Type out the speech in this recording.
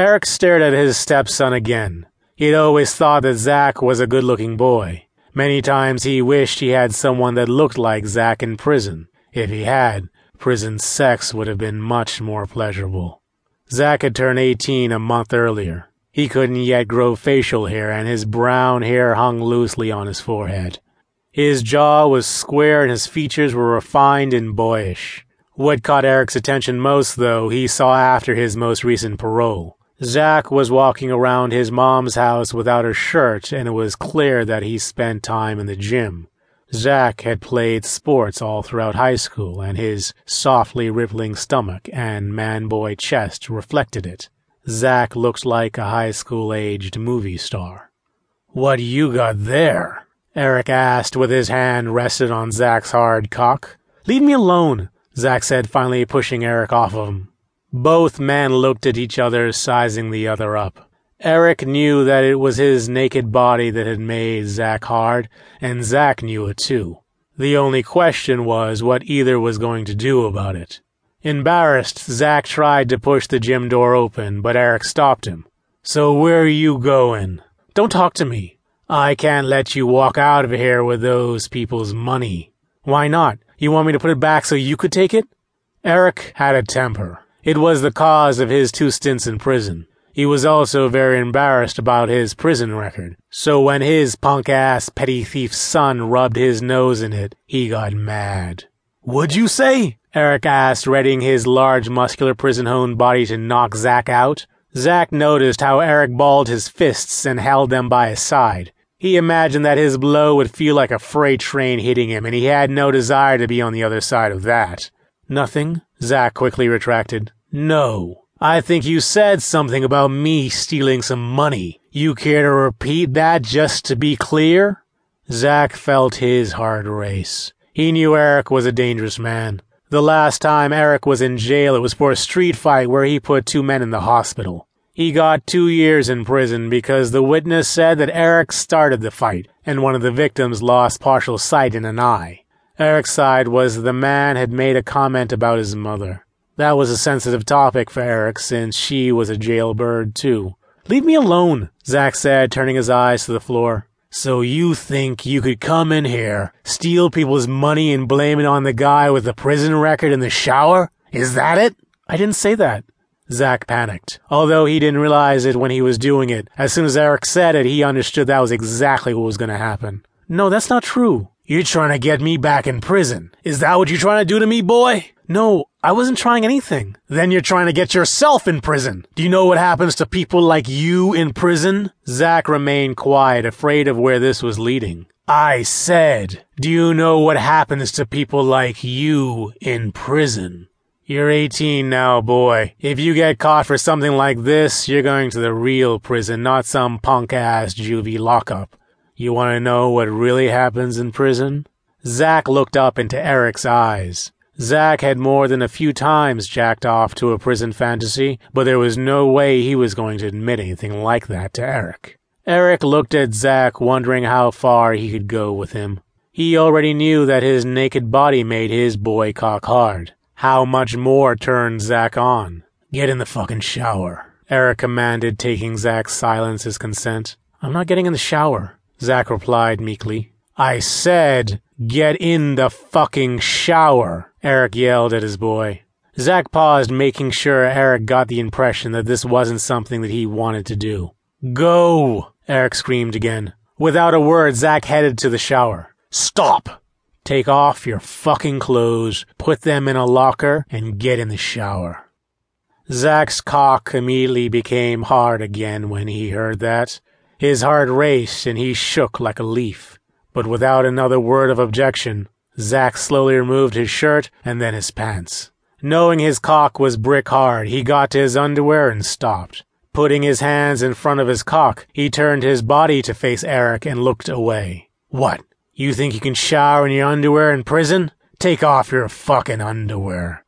Eric stared at his stepson again. He'd always thought that Zac was a good looking boy. Many times he wished he had someone that looked like Zac in prison. If he had, prison sex would have been much more pleasurable. Zac had turned 18 a month earlier. He couldn't yet grow facial hair, and his brown hair hung loosely on his forehead. His jaw was square and his features were refined and boyish. What caught Eric's attention most, though, he saw after his most recent parole. Zac was walking around his mom's house without a shirt, and it was clear that he spent time in the gym. Zac had played sports all throughout high school, and his softly rippling stomach and man boy chest reflected it. Zac looked like a high school aged movie star. What you got there? Eric asked with his hand rested on Zac's hard cock. Leave me alone, Zac said, finally pushing Eric off of him. Both men looked at each other, sizing the other up. Eric knew that it was his naked body that had made Zac hard, and Zac knew it too. The only question was what either was going to do about it. Embarrassed, Zac tried to push the gym door open, but Eric stopped him. So where are you going? Don't talk to me. I can't let you walk out of here with those people's money. Why not? You want me to put it back so you could take it? Eric had a temper. It was the cause of his two stints in prison. He was also very embarrassed about his prison record, so when his punk ass petty thief son rubbed his nose in it, he got mad. Would you say? Eric asked, readying his large muscular prison honed body to knock Zac out. Zac noticed how Eric balled his fists and held them by his side. He imagined that his blow would feel like a freight train hitting him, and he had no desire to be on the other side of that. Nothing? Zac quickly retracted. No. I think you said something about me stealing some money. You care to repeat that just to be clear? Zac felt his heart race. He knew Eric was a dangerous man. The last time Eric was in jail, it was for a street fight where he put two men in the hospital. He got two years in prison because the witness said that Eric started the fight, and one of the victims lost partial sight in an eye. Eric's side was the man had made a comment about his mother. That was a sensitive topic for Eric since she was a jailbird too. Leave me alone, Zac said, turning his eyes to the floor. So you think you could come in here, steal people's money and blame it on the guy with the prison record in the shower? Is that it? I didn't say that. Zac panicked, although he didn't realize it when he was doing it. As soon as Eric said it, he understood that was exactly what was going to happen. No, that's not true. You're trying to get me back in prison. Is that what you're trying to do to me, boy? No, I wasn't trying anything. Then you're trying to get yourself in prison. Do you know what happens to people like you in prison? Zac remained quiet, afraid of where this was leading. I said, do you know what happens to people like you in prison? You're 18 now, boy. If you get caught for something like this, you're going to the real prison, not some punk ass juvie lockup. You want to know what really happens in prison? Zac looked up into Eric's eyes. Zac had more than a few times jacked off to a prison fantasy, but there was no way he was going to admit anything like that to Eric. Eric looked at Zac, wondering how far he could go with him. He already knew that his naked body made his boy cock hard. How much more turned Zac on? Get in the fucking shower, Eric commanded, taking Zac's silence as consent. I'm not getting in the shower. Zac replied meekly. I said, get in the fucking shower, Eric yelled at his boy. Zac paused, making sure Eric got the impression that this wasn't something that he wanted to do. Go, Eric screamed again. Without a word, Zac headed to the shower. Stop! Take off your fucking clothes, put them in a locker, and get in the shower. Zac's cock immediately became hard again when he heard that. His heart raced and he shook like a leaf. But without another word of objection, Zac slowly removed his shirt and then his pants. Knowing his cock was brick hard, he got to his underwear and stopped. Putting his hands in front of his cock, he turned his body to face Eric and looked away. What? You think you can shower in your underwear in prison? Take off your fucking underwear.